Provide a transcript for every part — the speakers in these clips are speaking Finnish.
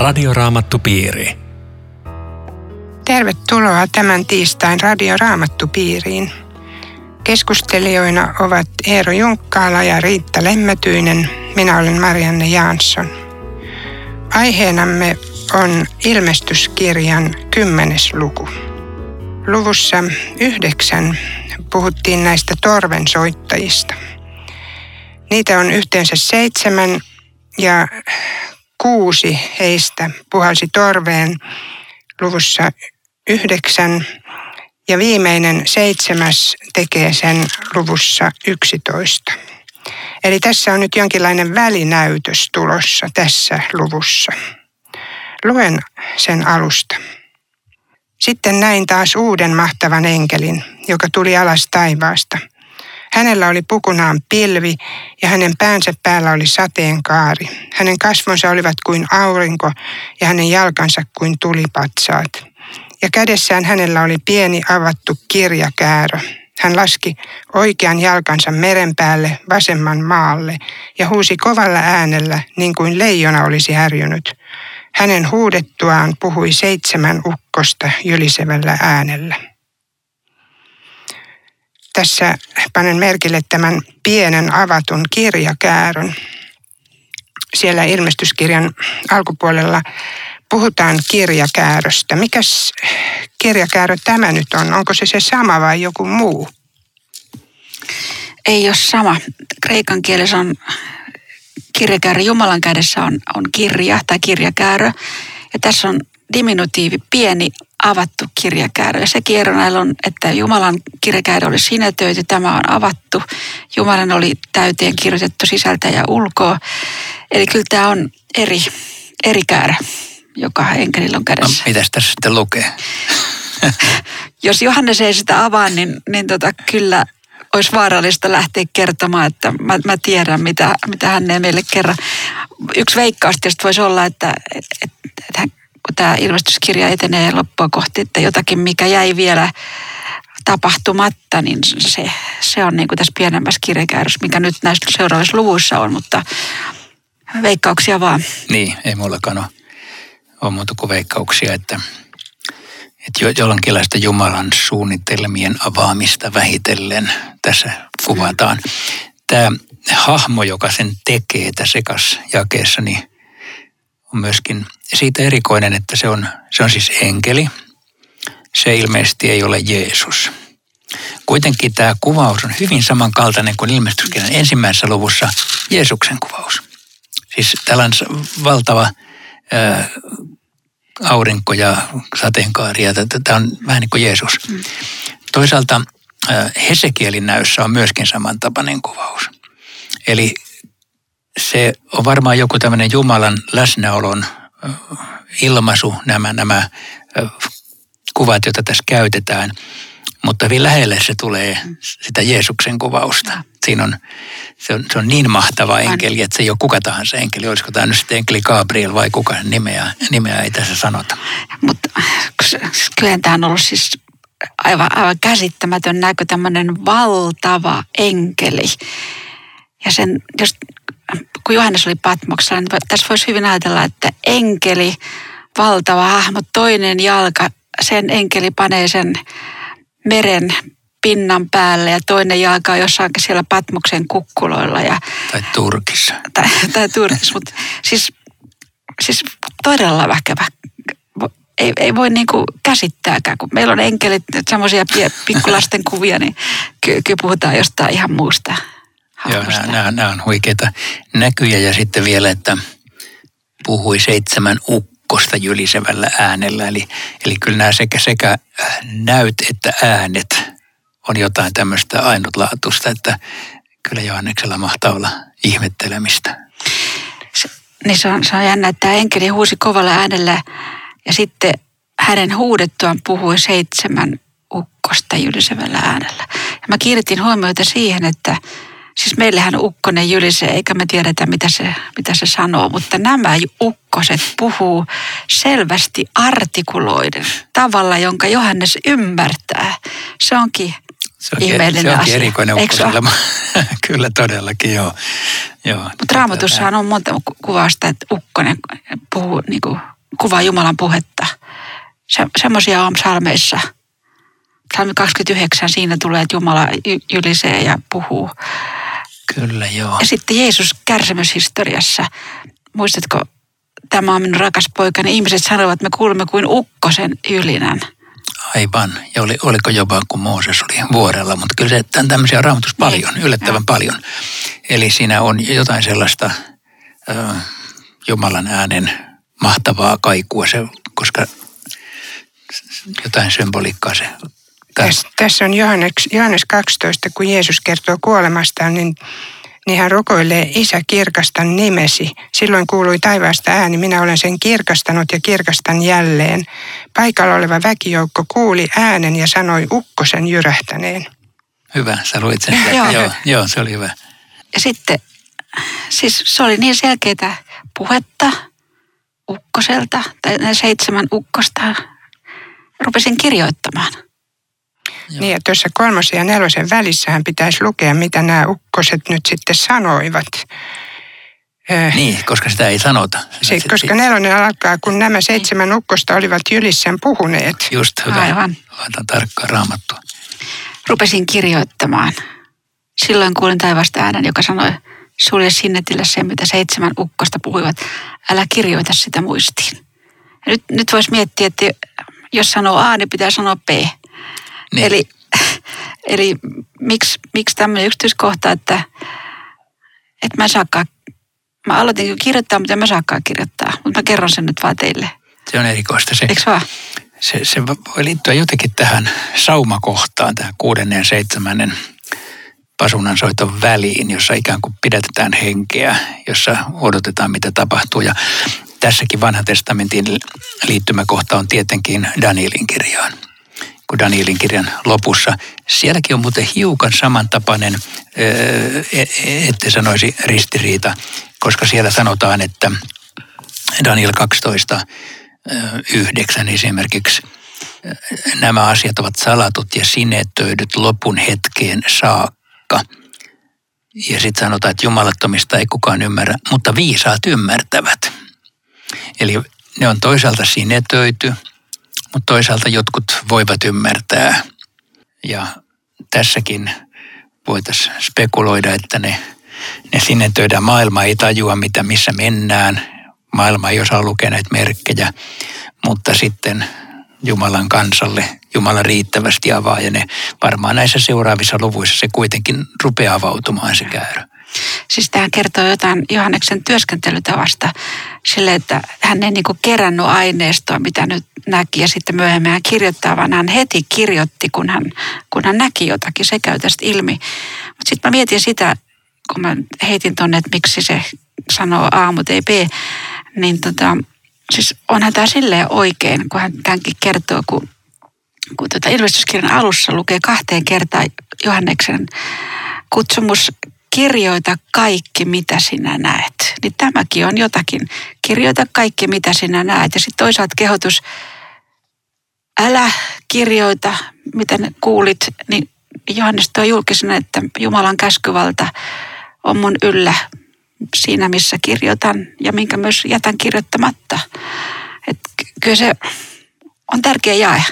Radioraamattupiiri. Tervetuloa tämän tiistain Radioraamattupiiriin. Keskustelijoina ovat Eero Junkkaala ja Riitta Lemmetyinen. Minä olen Marianne Jansson. Aiheenamme on ilmestyskirjan kymmenes luku. Luvussa yhdeksän puhuttiin näistä torvensoittajista. Niitä on yhteensä seitsemän ja kuusi heistä puhalsi torveen luvussa yhdeksän ja viimeinen seitsemäs tekee sen luvussa yksitoista. Eli tässä on nyt jonkinlainen välinäytös tulossa tässä luvussa. Luen sen alusta. Sitten näin taas uuden mahtavan enkelin, joka tuli alas taivaasta. Hänellä oli pukunaan pilvi ja hänen päänsä päällä oli sateenkaari. Hänen kasvonsa olivat kuin aurinko ja hänen jalkansa kuin tulipatsaat. Ja kädessään hänellä oli pieni avattu kirjakäärö. Hän laski oikean jalkansa meren päälle vasemman maalle ja huusi kovalla äänellä niin kuin leijona olisi härjynyt. Hänen huudettuaan puhui seitsemän ukkosta jylisevällä äänellä. Tässä panen merkille tämän pienen avatun kirjakäärön. Siellä ilmestyskirjan alkupuolella puhutaan kirjakääröstä. Mikäs kirjakäärö tämä nyt on? Onko se se sama vai joku muu? Ei ole sama. Kreikan kielessä on kirjakäärö Jumalan kädessä on, on kirja tai kirjakäärö. Ja tässä on diminutiivi, pieni avattu kirjakäärö. Ja se kierro näillä on, että Jumalan kirjakäärö oli sinetöity, tämä on avattu. Jumalan oli täyteen kirjoitettu sisältä ja ulkoa. Eli kyllä tämä on eri, eri käärä, joka enkelillä on kädessä. No, mitäs tässä sitten lukee? Jos Johannes ei sitä avaa, niin, niin tota, kyllä olisi vaarallista lähteä kertomaan, että mä, mä tiedän, mitä, mitä hän ei meille kerran. Yksi veikkaus tietysti voisi olla, että, että, että kun tämä ilmestyskirja etenee loppua kohti, että jotakin, mikä jäi vielä tapahtumatta, niin se, se on niin kuin tässä pienemmässä kirjakäärössä, mikä nyt näissä seuraavissa luvuissa on, mutta veikkauksia vaan. Niin, ei mullakaan ole, ole muuta kuin veikkauksia, että että jonkinlaista Jumalan suunnitelmien avaamista vähitellen tässä kuvataan. Tämä hahmo, joka sen tekee tässä ekas jakeessa, niin on myöskin siitä erikoinen, että se on, se on siis enkeli. Se ilmeisesti ei ole Jeesus. Kuitenkin tämä kuvaus on hyvin samankaltainen kuin ilmestyskirjan ensimmäisessä luvussa Jeesuksen kuvaus. Siis tällainen valtava ää, aurinko ja sateenkaari. Ja tämä on vähän niin kuin Jeesus. Toisaalta Hesekielin näyssä on myöskin samantapainen kuvaus. Eli se on varmaan joku tämmöinen Jumalan läsnäolon ilmaisu, nämä, nämä kuvat, joita tässä käytetään. Mutta hyvin lähelle se tulee sitä Jeesuksen kuvausta. Siinä on, se on, se on niin mahtava enkeli, että se ei ole kuka tahansa enkeli. Olisiko tämä nyt sitten enkeli Gabriel vai kuka nimeä, nimeä ei tässä sanota. Mutta kyllä tämä on ollut siis aivan, aivan käsittämätön näkö, tämmöinen valtava enkeli. Ja sen, jos, kun Johannes oli Patmoksella, niin tässä voisi hyvin ajatella, että enkeli, valtava hahmo, toinen jalka, sen enkeli panee sen meren pinnan päälle ja toinen jalka on jossain siellä Patmoksen kukkuloilla. Ja, tai Turkissa. Tai, tai Turkissa, mutta siis, siis todella väkevä. Ei, ei voi niinku käsittääkään, kun meillä on enkelit, semmoisia pikkulasten kuvia, niin kyllä ky puhutaan jostain ihan muusta. Joo, nämä, nämä, nämä on huikeita näkyjä ja sitten vielä, että puhui seitsemän ukkosta jylisevällä äänellä. Eli, eli kyllä nämä sekä, sekä näyt että äänet on jotain tämmöistä ainutlaatuista, että kyllä Johanneksella mahtaa olla ihmettelemistä. Se, niin se on, se on jännä, että tämä enkeli huusi kovalla äänellä ja sitten hänen huudettuaan puhui seitsemän ukkosta jylisevällä äänellä. Ja mä kiinnitin huomiota siihen, että Siis meillähän ukkonen jylisee, eikä me tiedetä, mitä se, mitä se sanoo, mutta nämä ukkoset puhuu selvästi artikuloiden tavalla, jonka Johannes ymmärtää. Se onkin se onkin, ihmeellinen se onkin asia. erikoinen ukkosella. Kyllä todellakin, joo. joo. Mutta raamatussahan on monta kuvausta, että ukkonen puhuu niin kuin kuvaa Jumalan puhetta. Se, semmoisia on psalmeissa. Psalmi 29, siinä tulee, että Jumala ylisee ja puhuu. Kyllä, joo. Ja sitten Jeesus kärsimyshistoriassa. Muistatko, tämä on minun rakas poikani. Ihmiset sanovat, että me kuulemme kuin ukkosen ylinän. Aivan. Ja oli, oliko jopa kun Mooses oli vuorella, mutta kyllä se tämän tämmöisiä on raamatus niin. paljon, yllättävän ja. paljon. Eli siinä on jotain sellaista ö, Jumalan äänen mahtavaa kaikua, se, koska jotain symboliikkaa se tässä, tässä on Johannes, Johannes 12, kun Jeesus kertoo kuolemastaan, niin, niin hän rukoilee, Isä kirkastan nimesi. Silloin kuului taivaasta ääni, minä olen sen kirkastanut ja kirkastan jälleen. Paikalla oleva väkijoukko kuuli äänen ja sanoi ukkosen jyrähtäneen. Hyvä, sä luit sen. joo. joo, joo, se oli hyvä. Ja sitten, siis se oli niin selkeää puhetta ukkoselta, tai ne seitsemän ukkosta. Rupesin kirjoittamaan. Joo. Niin ja tuossa kolmosen ja nelosen välissähän pitäisi lukea, mitä nämä ukkoset nyt sitten sanoivat. Niin, koska sitä ei sanota. Se, koska nelonen alkaa, kun nämä seitsemän ukkosta olivat Jylissän puhuneet. Just hyvä. Aivan. Laitan tarkkaan raamattua. Rupesin kirjoittamaan. Silloin kuulin taivasta äänen, joka sanoi, sulje sinnetille se, mitä seitsemän ukkosta puhuivat. Älä kirjoita sitä muistiin. nyt, nyt voisi miettiä, että jos sanoo A, niin pitää sanoa B. Niin. Eli, eli miksi, miksi tämmöinen yksityiskohta, että, että mä saakaan, mä aloitin kirjoittaa, mutta en mä saakaan kirjoittaa, mutta mä kerron sen nyt vaan teille. Se on erikoista se. Eikö vaan? Se, se voi liittyä jotenkin tähän saumakohtaan, tähän kuudennen ja seitsemännen pasunan soiton väliin, jossa ikään kuin pidetään henkeä, jossa odotetaan mitä tapahtuu. Ja tässäkin vanhan testamentin liittymäkohta on tietenkin Danielin kirjaan kuin Danielin kirjan lopussa. Sielläkin on muuten hiukan samantapainen, e, e, että sanoisi ristiriita, koska siellä sanotaan, että Daniel 12, 9 esimerkiksi, nämä asiat ovat salatut ja sinetöidyt lopun hetkeen saakka. Ja sitten sanotaan, että jumalattomista ei kukaan ymmärrä, mutta viisaat ymmärtävät. Eli ne on toisaalta sinetöity – mutta toisaalta jotkut voivat ymmärtää. Ja tässäkin voitaisiin spekuloida, että ne, ne sinetöidään. Maailma ei tajua, mitä, missä mennään. Maailma ei osaa lukea näitä merkkejä, mutta sitten Jumalan kansalle Jumala riittävästi avaa ja ne varmaan näissä seuraavissa luvuissa se kuitenkin rupeaa avautumaan se käyrä. Siis tämä kertoo jotain Johanneksen työskentelytavasta sille, että hän ei niinku kerännyt aineistoa, mitä nyt näki ja sitten myöhemmin hän kirjoittaa, vaan hän heti kirjoitti, kun hän, kun hän näki jotakin. Se käy tästä ilmi. Mutta sitten mä mietin sitä, kun mä heitin tuonne, että miksi se sanoo A, mutta ei B, niin tota, siis onhan tämä silleen oikein, kun hän tämänkin kertoo, kun, kun tota ilmestyskirjan alussa lukee kahteen kertaan Johanneksen kutsumus kirjoita kaikki, mitä sinä näet. Niin tämäkin on jotakin. Kirjoita kaikki, mitä sinä näet. Ja sitten toisaalta kehotus, älä kirjoita, mitä kuulit, niin Johannes tuo julkisena, että Jumalan käskyvalta on mun yllä siinä, missä kirjoitan ja minkä myös jätän kirjoittamatta. Et kyllä se on tärkeä jae.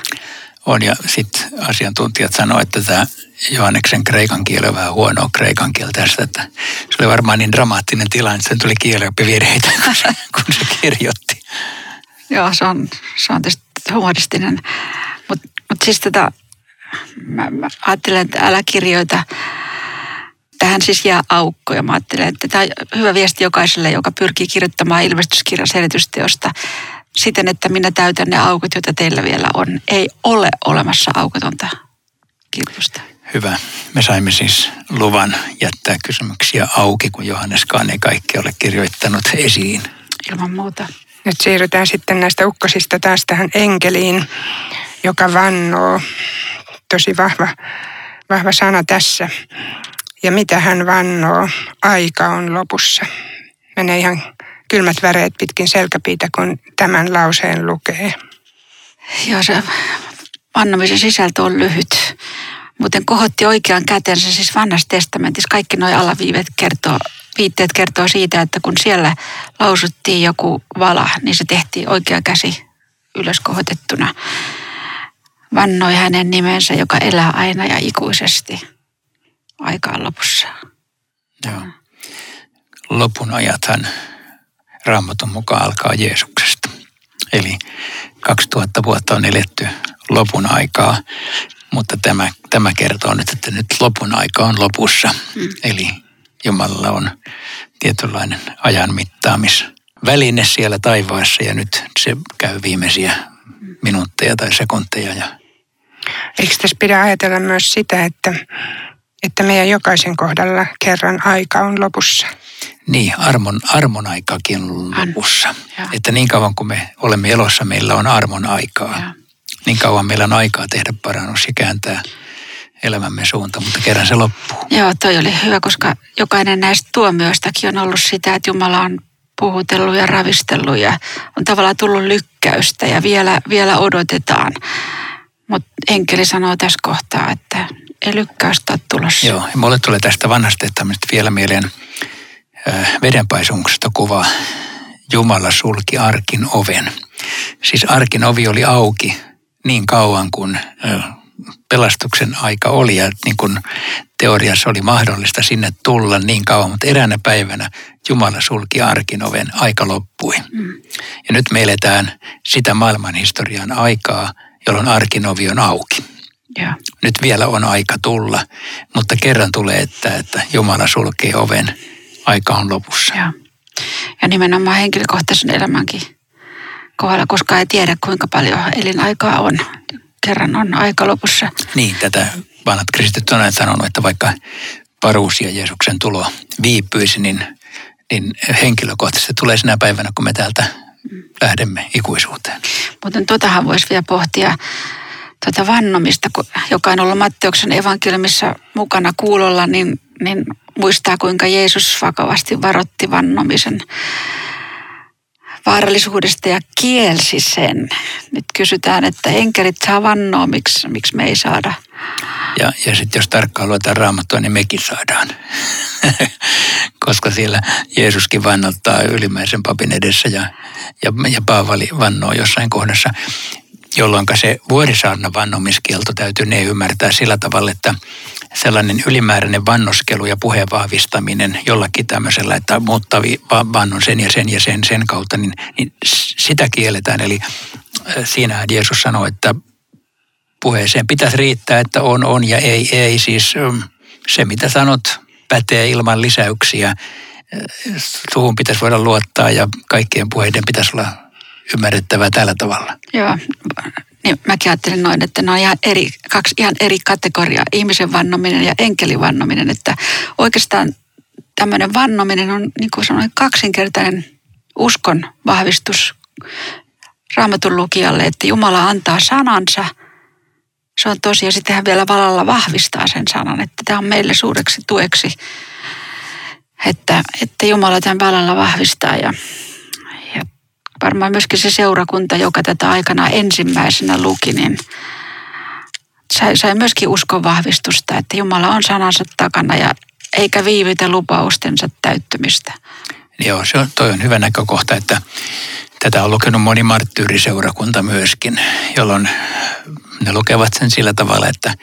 On ja sitten asiantuntijat sanoivat, että tämä Johanneksen kreikan kieli on vähän huonoa kreikan kieltä että se oli varmaan niin dramaattinen tilanne, että sen tuli kielioppivirheitä, kun se, kun se kirjoitti. Joo, se on, se on tietysti humoristinen. Mutta mut siis tätä, mä, mä ajattelen, että älä kirjoita. Tähän siis jää aukko ja mä ajattelen, että tämä on hyvä viesti jokaiselle, joka pyrkii kirjoittamaan ilmestyskirjan selitysteosta siten, että minä täytän ne aukot, joita teillä vielä on. Ei ole olemassa aukotonta kirjoitusta. Hyvä. Me saimme siis luvan jättää kysymyksiä auki, kun Johanneskaan ei kaikki ole kirjoittanut esiin. Ilman muuta. Nyt siirrytään sitten näistä ukkosista taas tähän enkeliin, joka vannoo. Tosi vahva, vahva sana tässä. Ja mitä hän vannoo? Aika on lopussa. Menee ihan kylmät väreet pitkin selkäpiitä, kun tämän lauseen lukee. Joo, se vannomisen sisältö on lyhyt. Muuten kohotti oikean kätensä, siis vanhassa testamentissa kaikki nuo alaviivet kertoo viitteet kertoo siitä, että kun siellä lausuttiin joku vala, niin se tehtiin oikea käsi ylöskohotettuna. Vannoi hänen nimensä, joka elää aina ja ikuisesti aikaan lopussa. Joo. Lopun ajathan raamatun mukaan alkaa Jeesuksesta. Eli 2000 vuotta on eletty lopun aikaa, mutta tämä, tämä kertoo nyt, että nyt lopun aika on lopussa. Mm. Eli Jumalalla on tietynlainen ajan mittaamisväline siellä taivaassa ja nyt se käy viimeisiä minuutteja tai sekunteja. Ja... Eikö tässä pidä ajatella myös sitä, että, että meidän jokaisen kohdalla kerran aika on lopussa? Niin, armon, armon aikakin on lopussa. Ja. Että niin kauan kuin me olemme elossa, meillä on armon aikaa. Ja. Niin kauan meillä on aikaa tehdä parannus ja kääntää elämämme suunta, mutta kerran se loppuu. Joo, toi oli hyvä, koska jokainen näistä tuomioistakin on ollut sitä, että Jumala on puhutellut ja ravistellut ja on tavallaan tullut lykkäystä ja vielä, vielä odotetaan. Mutta enkeli sanoo tässä kohtaa, että ei lykkäystä ole tulossa. Joo, ja mulle tulee tästä vanhasta vielä mieleen äh, vedenpaisumuksesta kuva. Jumala sulki arkin oven. Siis arkin ovi oli auki niin kauan kuin pelastuksen aika oli ja niin kuin teoriassa oli mahdollista sinne tulla niin kauan, mutta eräänä päivänä Jumala sulki arkin oven, aika loppui. Mm. Ja nyt me eletään sitä maailmanhistorian aikaa, jolloin arkin ovi on auki. Ja. Nyt vielä on aika tulla, mutta kerran tulee, että, että Jumala sulkee oven, aika on lopussa. Ja, ja nimenomaan henkilökohtaisen elämänkin kohdalla, koska ei tiedä kuinka paljon elinaikaa on kerran on aika lopussa. Niin, tätä vanhat kristityt on sanonut, että vaikka paruus ja Jeesuksen tulo viipyisi, niin, niin henkilökohtaisesti tulee sinä päivänä, kun me täältä lähdemme ikuisuuteen. Mutta tuotahan voisi vielä pohtia tuota vannomista, joka on ollut Matteuksen evankeliumissa mukana kuulolla, niin, niin muistaa kuinka Jeesus vakavasti varotti vannomisen vaarallisuudesta ja kielsi sen. Nyt kysytään, että enkelit saa vannoa, miksi, miksi me ei saada. Ja, ja sitten jos tarkkaan luetaan raamattua, niin mekin saadaan. Koska siellä Jeesuskin vannottaa ylimmäisen papin edessä ja, ja, ja Paavali vannoo jossain kohdassa jolloin se vuorisaarna vannomiskielto täytyy ne ymmärtää sillä tavalla, että sellainen ylimääräinen vannoskelu ja puheen vahvistaminen jollakin tämmöisellä, että muuttavi vannon sen ja sen ja sen sen kautta, niin, niin sitä kielletään. Eli äh, siinä Jeesus sanoi, että puheeseen pitäisi riittää, että on, on ja ei, ei. Siis ähm, se, mitä sanot, pätee ilman lisäyksiä. Äh, suhun pitäisi voida luottaa ja kaikkien puheiden pitäisi olla ymmärrettävää tällä tavalla. Joo, niin mäkin ajattelin noin, että ne on ihan eri, kaksi ihan eri kategoriaa, ihmisen vannominen ja enkelin vannominen, että oikeastaan tämmöinen vannominen on, niin kuin sanoin, kaksinkertainen uskon vahvistus raamatun lukijalle, että Jumala antaa sanansa, se on tosi, ja sitten hän vielä valalla vahvistaa sen sanan, että tämä on meille suureksi tueksi, että, että Jumala tämän valalla vahvistaa ja varmaan myöskin se seurakunta, joka tätä aikana ensimmäisenä luki, niin sai, sai myöskin uskon vahvistusta, että Jumala on sanansa takana ja eikä viivytä lupaustensa täyttymistä. Joo, se on, toi on hyvä näkökohta, että tätä on lukenut moni marttyyriseurakunta myöskin, jolloin ne lukevat sen sillä tavalla, että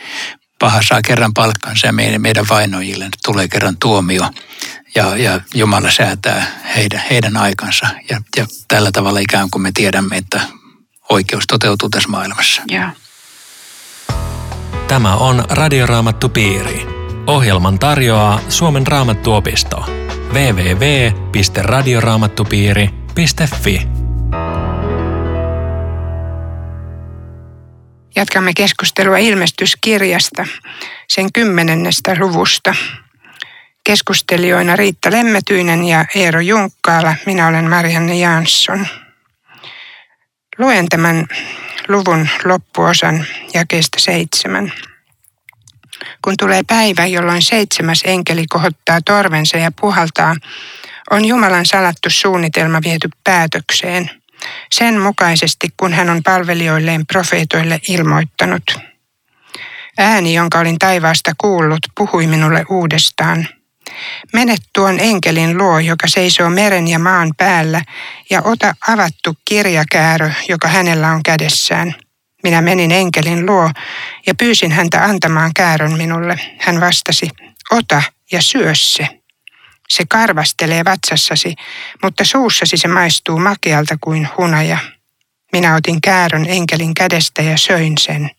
paha saa kerran palkkansa ja meidän, meidän vainoijille tulee kerran tuomio ja, ja Jumala säätää heidän, heidän aikansa. Ja, ja tällä tavalla ikään kuin me tiedämme, että oikeus toteutuu tässä maailmassa. Yeah. Tämä on Radioraamattu Piiri. Ohjelman tarjoaa Suomen raamattuopisto. www.radioraamattupiiri.fi Jatkamme keskustelua ilmestyskirjasta, sen kymmenennestä luvusta. Keskustelijoina Riitta Lemmetyinen ja Eero Junkkaala. Minä olen Marianne Jansson. Luen tämän luvun loppuosan jakeesta seitsemän. Kun tulee päivä, jolloin seitsemäs enkeli kohottaa torvensa ja puhaltaa, on Jumalan salattu suunnitelma viety päätökseen. Sen mukaisesti, kun hän on palvelijoilleen profeetoille ilmoittanut. Ääni, jonka olin taivaasta kuullut, puhui minulle uudestaan – Mene tuon enkelin luo, joka seisoo meren ja maan päällä, ja ota avattu kirjakäärö, joka hänellä on kädessään. Minä menin enkelin luo ja pyysin häntä antamaan käärön minulle. Hän vastasi, ota ja syö se. Se karvastelee vatsassasi, mutta suussasi se maistuu makealta kuin hunaja. Minä otin käärön enkelin kädestä ja söin sen.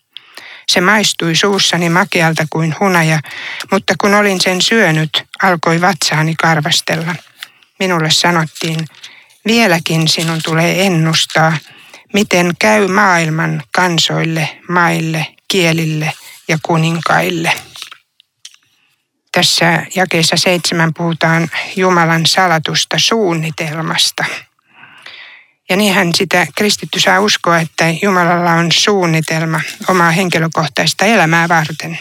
Se maistui suussani makealta kuin hunaja, mutta kun olin sen syönyt, alkoi vatsaani karvastella. Minulle sanottiin, vieläkin sinun tulee ennustaa, miten käy maailman kansoille, maille, kielille ja kuninkaille. Tässä jakeessa seitsemän puhutaan Jumalan salatusta suunnitelmasta. Ja niinhän sitä kristitty saa uskoa, että Jumalalla on suunnitelma omaa henkilökohtaista elämää varten.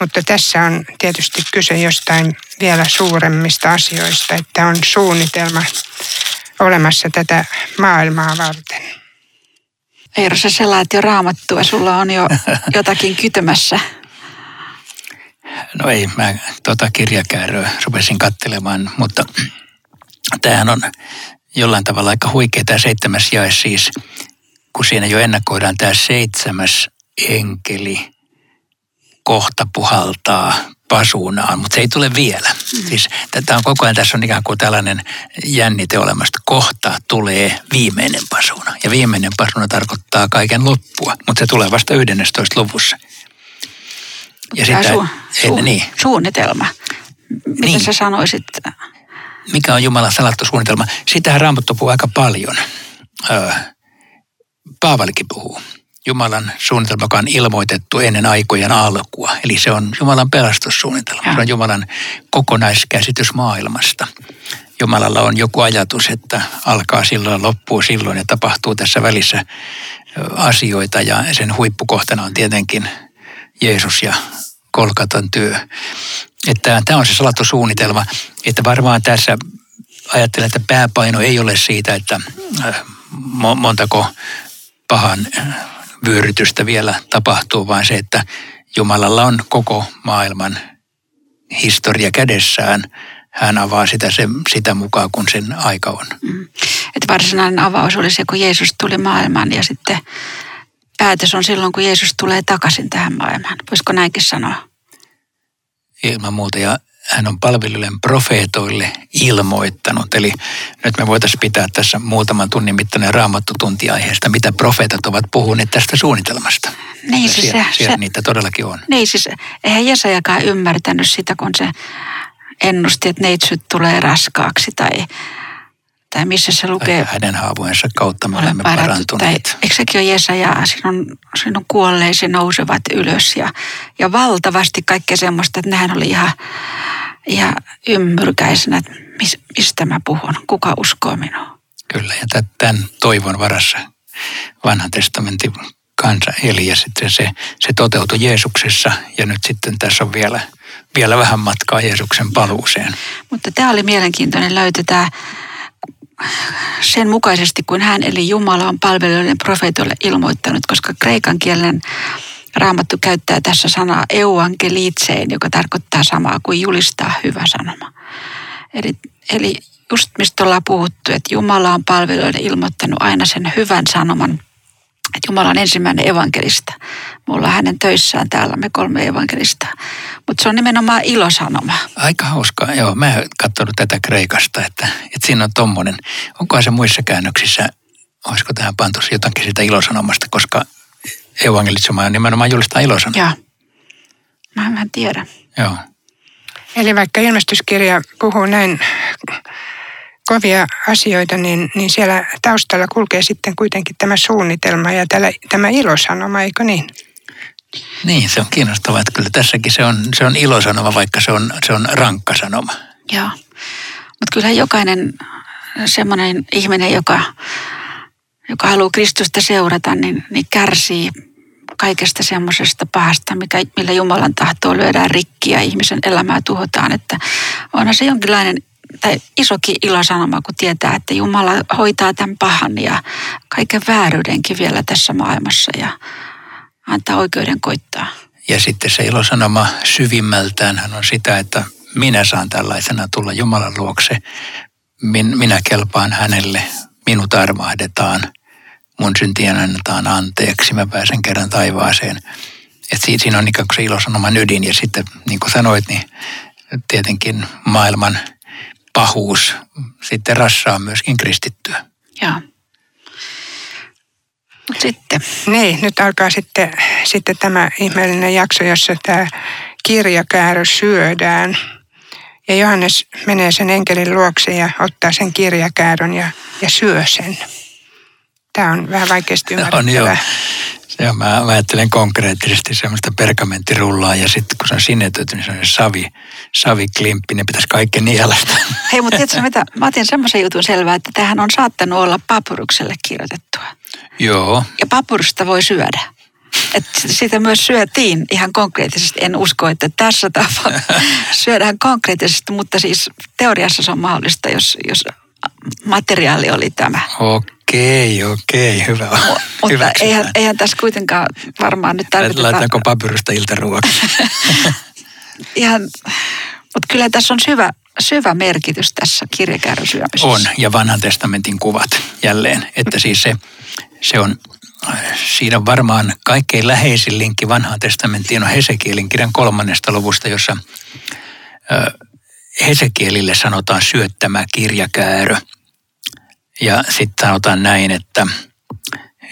Mutta tässä on tietysti kyse jostain vielä suuremmista asioista, että on suunnitelma olemassa tätä maailmaa varten. Eero, sä selaat jo raamattua, sulla on jo jotakin kytömässä. No ei, mä tota kirjakääröä rupesin kattelemaan, mutta tämähän on jollain tavalla aika huikea tämä seitsemäs jae siis, kun siinä jo ennakoidaan tämä seitsemäs enkeli kohta puhaltaa pasuunaan, mutta se ei tule vielä. Mm. Siis tämä on koko ajan, tässä on ikään kuin tällainen jännite olemasta. Kohta tulee viimeinen pasuuna. Ja viimeinen pasuuna tarkoittaa kaiken loppua, mutta se tulee vasta 11. luvussa. Ja sitä, su, su, niin. suunnitelma. Mitä niin. sä sanoisit? Mikä on Jumalan salattu suunnitelma? Sitähän Raamattu puhuu aika paljon. Öö, Paavalikin puhuu. Jumalan suunnitelma, joka on ilmoitettu ennen aikojen alkua. Eli se on Jumalan pelastussuunnitelma. Ja. Se on Jumalan kokonaiskäsitys maailmasta. Jumalalla on joku ajatus, että alkaa silloin, loppuu silloin ja tapahtuu tässä välissä asioita. Ja sen huippukohtana on tietenkin Jeesus ja Kolkatan työ. Että tämä on se salattu suunnitelma, että varmaan tässä ajattelen, että pääpaino ei ole siitä, että montako pahan vyörytystä vielä tapahtuu, vaan se, että Jumalalla on koko maailman historia kädessään. Hän avaa sitä, se, sitä mukaan, kun sen aika on. Mm. Että varsinainen avaus oli se, kun Jeesus tuli maailmaan ja sitten päätös on silloin, kun Jeesus tulee takaisin tähän maailmaan. Voisiko näinkin sanoa? Ilman muuta. Ja hän on palvelujen profeetoille ilmoittanut. Eli nyt me voitaisiin pitää tässä muutaman tunnin mittainen raamattutunti aiheesta, mitä profeetat ovat puhuneet tästä suunnitelmasta. Niin, siis siellä, se, siellä se, niitä todellakin on. Niin siis, eihän Jesajakaan ymmärtänyt sitä, kun se ennusti, että neitsyt tulee raskaaksi tai, tai missä se lukee. Tai hänen haavojensa kautta me olemme parantuneet. Tai, eikö sekin ole Jesaja, sinun, sinun kuolleisi nousevat ylös ja, ja valtavasti kaikkea semmoista, että nehän oli ihan ja ymmyrkäisenä, että mis, mistä mä puhun, kuka uskoo minua. Kyllä, ja tämän toivon varassa vanhan testamentin kansa eli ja sitten se, se toteutui Jeesuksessa ja nyt sitten tässä on vielä, vielä vähän matkaa Jeesuksen paluuseen. Mutta tämä oli mielenkiintoinen löytetään sen mukaisesti, kun hän eli Jumala on palvelijoiden profeetoille ilmoittanut, koska kreikan kielen Raamattu käyttää tässä sanaa euankelitseen, joka tarkoittaa samaa kuin julistaa hyvä sanoma. Eli, eli just mistä ollaan puhuttu, että Jumala on palveluille ilmoittanut aina sen hyvän sanoman, että Jumala on ensimmäinen evankelista. Mulla on hänen töissään täällä me kolme evankelista. Mutta se on nimenomaan ilosanoma. Aika hauskaa, joo. Mä en katsonut tätä Kreikasta, että, että siinä on tommonen. Onkohan se muissa käännöksissä, olisiko tähän pantu jotakin sitä ilosanomasta, koska evankelitsemaan ja nimenomaan julistaa ilosan. Joo. Mä en tiedä. Joo. Eli vaikka ilmestyskirja puhuu näin kovia asioita, niin, niin siellä taustalla kulkee sitten kuitenkin tämä suunnitelma ja tällä, tämä ilosanoma, eikö niin? Niin, se on kiinnostavaa, että kyllä tässäkin se on, se on ilosanoma, vaikka se on, se on rankka sanoma. Joo, mutta kyllä jokainen semmoinen ihminen, joka joka haluaa Kristusta seurata, niin, niin kärsii kaikesta semmoisesta pahasta, mikä, millä Jumalan tahtoa lyödään rikki ja ihmisen elämää tuhotaan. Että onhan se jonkinlainen tai isokin ilosanoma, kun tietää, että Jumala hoitaa tämän pahan ja kaiken vääryydenkin vielä tässä maailmassa ja antaa oikeuden koittaa. Ja sitten se ilosanoma syvimmältään on sitä, että minä saan tällaisena tulla Jumalan luokse, min, minä kelpaan hänelle, minut armahdetaan, mun syntien annetaan anteeksi, mä pääsen kerran taivaaseen. Et siinä on ikään kuin se ilosanoman ydin ja sitten niin kuin sanoit, niin tietenkin maailman pahuus sitten rassaa myöskin kristittyä. Joo. Sitten. Niin, nyt alkaa sitten, sitten tämä ihmeellinen jakso, jossa tämä kirjakäärö syödään. Ja Johannes menee sen enkelin luokse ja ottaa sen kirjakäärön ja, ja syö sen. Tämä on vähän vaikeasti ymmärrettävää. On joo. Se mä, mä ajattelen konkreettisesti semmoista pergamenttirullaa ja sitten kun se on sinetöity, niin se on savi, saviklimppi, niin pitäisi kaikki nielasta. Hei, mutta tiedätkö mitä? Mä otin semmoisen jutun selvää, että tähän on saattanut olla papurukselle kirjoitettua. Joo. Ja papurusta voi syödä. Et sitä myös syötiin ihan konkreettisesti. En usko, että tässä tapauksessa syödään konkreettisesti, mutta siis teoriassa se on mahdollista, jos, jos materiaali oli tämä. Okei, okei, hyvä. Mutta eihän, eihän tässä kuitenkaan varmaan nyt tarviteta... Laitetaanko papyrusta iltaruoksi? ihan, mutta kyllä tässä on syvä, syvä merkitys tässä kirjakäärösyömisessä. On, ja vanhan testamentin kuvat jälleen. Että siis se, se on, siinä on varmaan kaikkein läheisin linkki vanhaan testamenttiin on Hesekielin kirjan kolmannesta luvusta, jossa Hesekielille sanotaan syöttämä kirjakäärö. Ja sitten sanotaan näin, että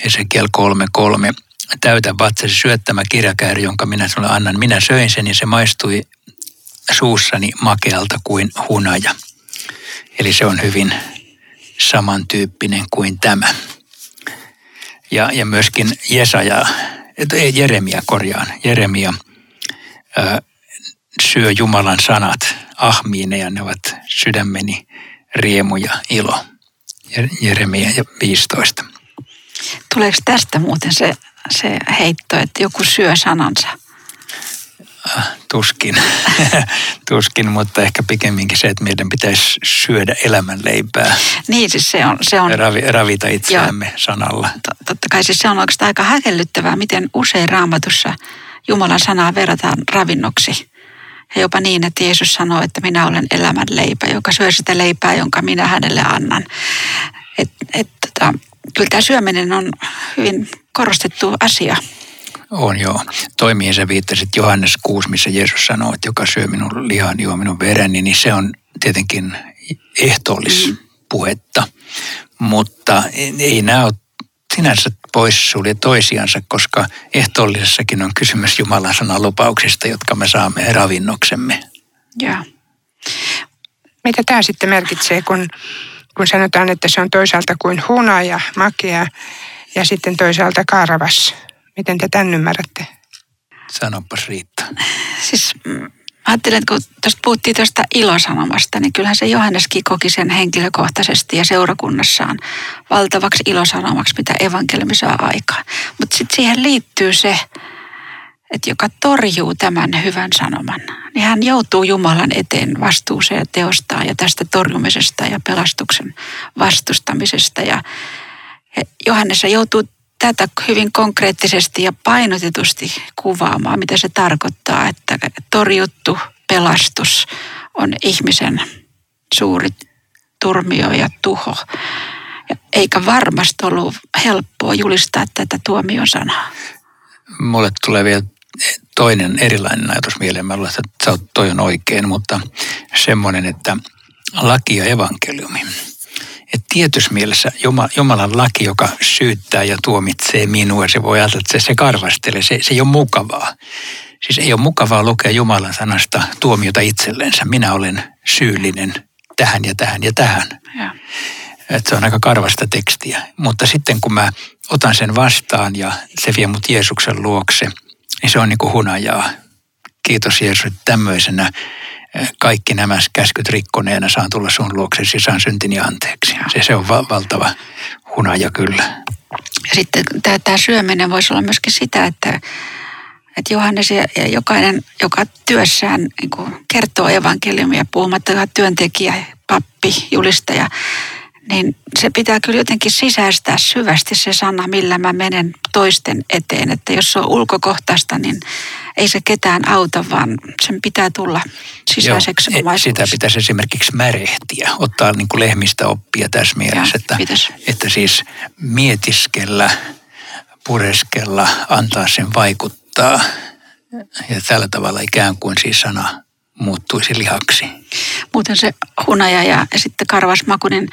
Hesekiel 3.3. Täytä vatsasi syöttämä kirjakäärö, jonka minä sinulle annan. Minä söin sen ja se maistui suussani makealta kuin hunaja. Eli se on hyvin samantyyppinen kuin tämä. Ja, ja myöskin Jesaja, ei Jeremia korjaan, Jeremia ää, syö Jumalan sanat ahmiine ja ne ovat sydämeni riemu ja ilo. Jeremia 15. Tuleeko tästä muuten se, se heitto, että joku syö sanansa? Ah, tuskin, tuskin, mutta ehkä pikemminkin se, että meidän pitäisi syödä elämänleipää. Niin, siis se on... Se on Ravi, ravita itseämme joo, sanalla. Totta kai siis se on oikeastaan aika häkellyttävää, miten usein raamatussa Jumalan sanaa verrataan ravinnoksi. Ja jopa niin, että Jeesus sanoo, että minä olen elämän leipä, joka syö sitä leipää, jonka minä hänelle annan. Et, et, tota, kyllä tämä syöminen on hyvin korostettu asia. On joo. Toimii se viittasit Johannes 6, missä Jeesus sanoo, että joka syö minun lihan, juo minun vereni, niin se on tietenkin ehtoollispuhetta. Mm. Mutta ei nämä ole sinänsä poissulje toisiansa, koska ehtoollisessakin on kysymys Jumalan sanan lupauksista, jotka me saamme ravinnoksemme. Ja. Mitä tämä sitten merkitsee, kun, kun sanotaan, että se on toisaalta kuin hunaja, makea ja sitten toisaalta karvas? Miten te tämän ymmärrätte? Sanopas Riitta. Siis mm, ajattelen, että kun tuosta puhuttiin tuosta ilosanomasta, niin kyllähän se Johanneskin koki sen henkilökohtaisesti ja seurakunnassaan valtavaksi ilosanomaksi, mitä evankeliumi saa aikaan. Mutta sitten siihen liittyy se, että joka torjuu tämän hyvän sanoman, niin hän joutuu Jumalan eteen vastuuseen teostaan ja tästä torjumisesta ja pelastuksen vastustamisesta. Ja Johannes joutuu tätä hyvin konkreettisesti ja painotetusti kuvaamaan, mitä se tarkoittaa, että torjuttu pelastus on ihmisen suuri turmio ja tuho. Eikä varmasti ollut helppoa julistaa tätä tuomion sanaa. Mulle tulee vielä toinen erilainen ajatus mieleen. Mä luulen, että toi on oikein, mutta semmoinen, että laki ja evankeliumi – että tietyssä mielessä Jumalan laki, joka syyttää ja tuomitsee minua, se voi ajatella, että se, se karvastelee, se, se ei ole mukavaa. Siis ei ole mukavaa lukea Jumalan sanasta tuomiota itsellensä. Minä olen syyllinen tähän ja tähän ja tähän. Ja. Että se on aika karvasta tekstiä. Mutta sitten kun mä otan sen vastaan ja se vie mut Jeesuksen luokse, niin se on niin kuin hunajaa. Kiitos Jeesus, että tämmöisenä kaikki nämä käskyt rikkoneena saan tulla sun luoksesi, saan syntini anteeksi. Se, se on va- valtava hunaja kyllä. Ja sitten tämä, tämä syöminen voisi olla myöskin sitä, että, että Johannes ja, ja jokainen, joka työssään niin kertoo evankeliumia, puhumattakaan työntekijä, pappi, julistaja, niin se pitää kyllä jotenkin sisäistää syvästi se sana, millä mä menen toisten eteen. Että jos se on ulkokohtaista, niin ei se ketään auta, vaan sen pitää tulla sisäiseksi Joo, Sitä pitäisi esimerkiksi märehtiä, ottaa niin kuin lehmistä oppia tässä mielessä, että, että siis mietiskellä, pureskella, antaa sen vaikuttaa. Ja tällä tavalla ikään kuin siis sana muuttuisi lihaksi. Muuten se hunaja ja sitten karvasmaku, niin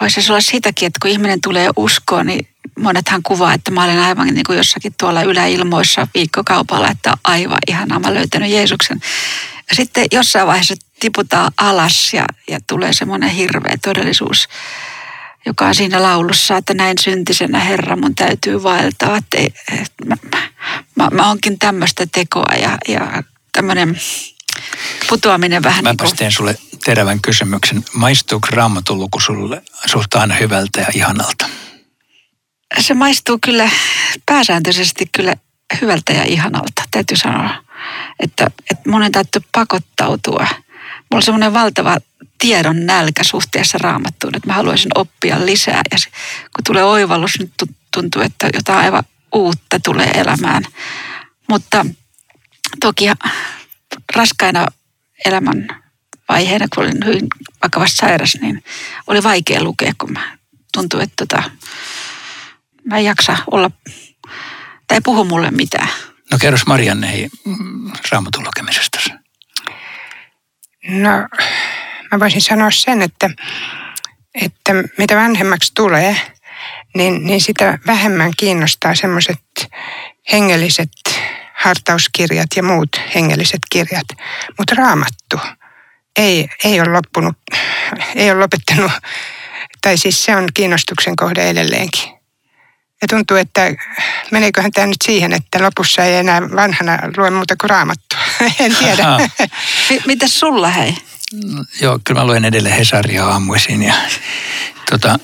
voisi olla sitäkin, että kun ihminen tulee uskoon, niin monethan kuvaa, että mä olen aivan niin kuin jossakin tuolla yläilmoissa viikkokaupalla, että aivan ihanaa, mä löytänyt Jeesuksen. Ja sitten jossain vaiheessa tiputaan alas ja, ja tulee semmoinen hirveä todellisuus, joka on siinä laulussa, että näin syntisenä Herra mun täytyy vaeltaa. Että ei, että mä, mä, mä onkin tämmöistä tekoa ja, ja tämmöinen putoaminen vähän Mäpäs niin kuin... sulle terävän kysymyksen. Maistuuko raamatun luku sulle susta aina hyvältä ja ihanalta? Se maistuu kyllä pääsääntöisesti kyllä hyvältä ja ihanalta, täytyy sanoa. Että, että monen täytyy pakottautua. Mulla on semmoinen valtava tiedon nälkä suhteessa raamattuun, että mä haluaisin oppia lisää. Ja se, kun tulee oivallus, nyt tuntuu, että jotain aivan uutta tulee elämään. Mutta toki raskaina elämän vaiheena, kun olin hyvin vakavasti sairas, niin oli vaikea lukea, kun mä tuntui, että tota, mä en jaksa olla, tai puhu mulle mitään. No kerros Marianne hei, raamatun lukemisesta. No, mä voisin sanoa sen, että, että mitä vanhemmaksi tulee, niin, niin sitä vähemmän kiinnostaa semmoiset hengelliset hartauskirjat ja muut hengelliset kirjat. Mutta raamattu ei, ei ole loppunut, ei ole lopettanut, tai siis se on kiinnostuksen kohde edelleenkin. Ja tuntuu, että meneeköhän tämä nyt siihen, että lopussa ei enää vanhana lue muuta kuin raamattua. en tiedä. Miten sulla hei? No, joo, kyllä mä luen edelleen Hesaria aamuisin. Ja, tota,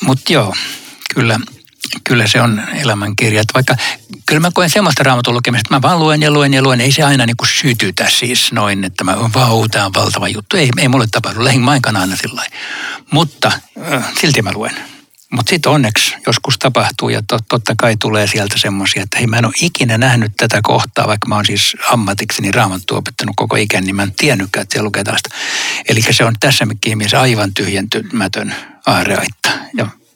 Mutta joo, kyllä kyllä se on elämänkirja. Vaikka kyllä mä koen semmoista raamatun lukemista, että mä vaan luen ja luen ja luen. Ei se aina niin kuin sytytä siis noin, että mä vau, tämä on valtava juttu. Ei, ei mulle tapahdu, lähin mainkaan aina sillä Mutta äh, silti mä luen. Mutta sitten onneksi joskus tapahtuu ja tot, totta kai tulee sieltä semmoisia, että hei mä en ole ikinä nähnyt tätä kohtaa, vaikka mä oon siis ammatikseni raamattu opettanut koko ikän, niin mä en tiennytkään, että siellä lukee tällaista. Eli se on tässä mielessä aivan tyhjentymätön aareaitta.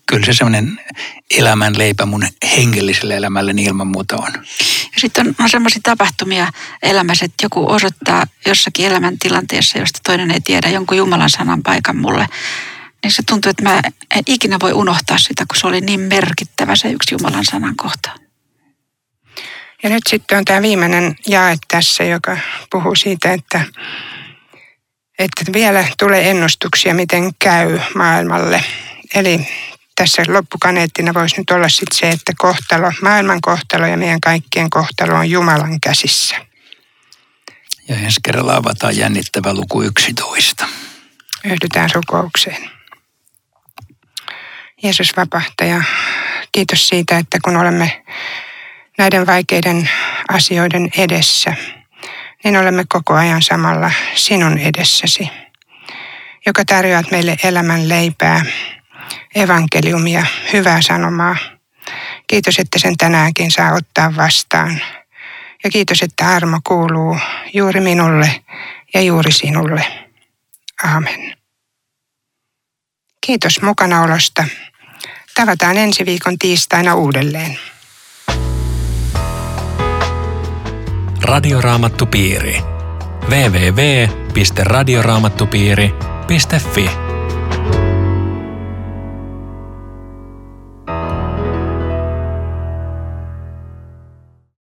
Kyllä se semmoinen elämänleipä mun hengelliselle elämälle niin ilman muuta on. Ja sitten on, on semmoisia tapahtumia elämässä, että joku osoittaa jossakin elämäntilanteessa, josta toinen ei tiedä jonkun Jumalan sanan paikan mulle. Niin se tuntuu, että mä en ikinä voi unohtaa sitä, kun se oli niin merkittävä se yksi Jumalan sanan kohta. Ja nyt sitten on tämä viimeinen jae tässä, joka puhuu siitä, että, että vielä tulee ennustuksia, miten käy maailmalle. Eli tässä loppukaneettina voisi nyt olla sitten se, että kohtalo, maailman kohtalo ja meidän kaikkien kohtalo on Jumalan käsissä. Ja ensi kerralla avataan jännittävä luku 11. Yhdytään rukoukseen. Jeesus vapahtaja, kiitos siitä, että kun olemme näiden vaikeiden asioiden edessä, niin olemme koko ajan samalla sinun edessäsi, joka tarjoat meille elämän leipää evankeliumia, hyvää sanomaa. Kiitos, että sen tänäänkin saa ottaa vastaan. Ja kiitos, että armo kuuluu juuri minulle ja juuri sinulle. Aamen. Kiitos mukanaolosta. Tavataan ensi viikon tiistaina uudelleen. Radioraamattupiiri. www.radioraamattupiiri.fi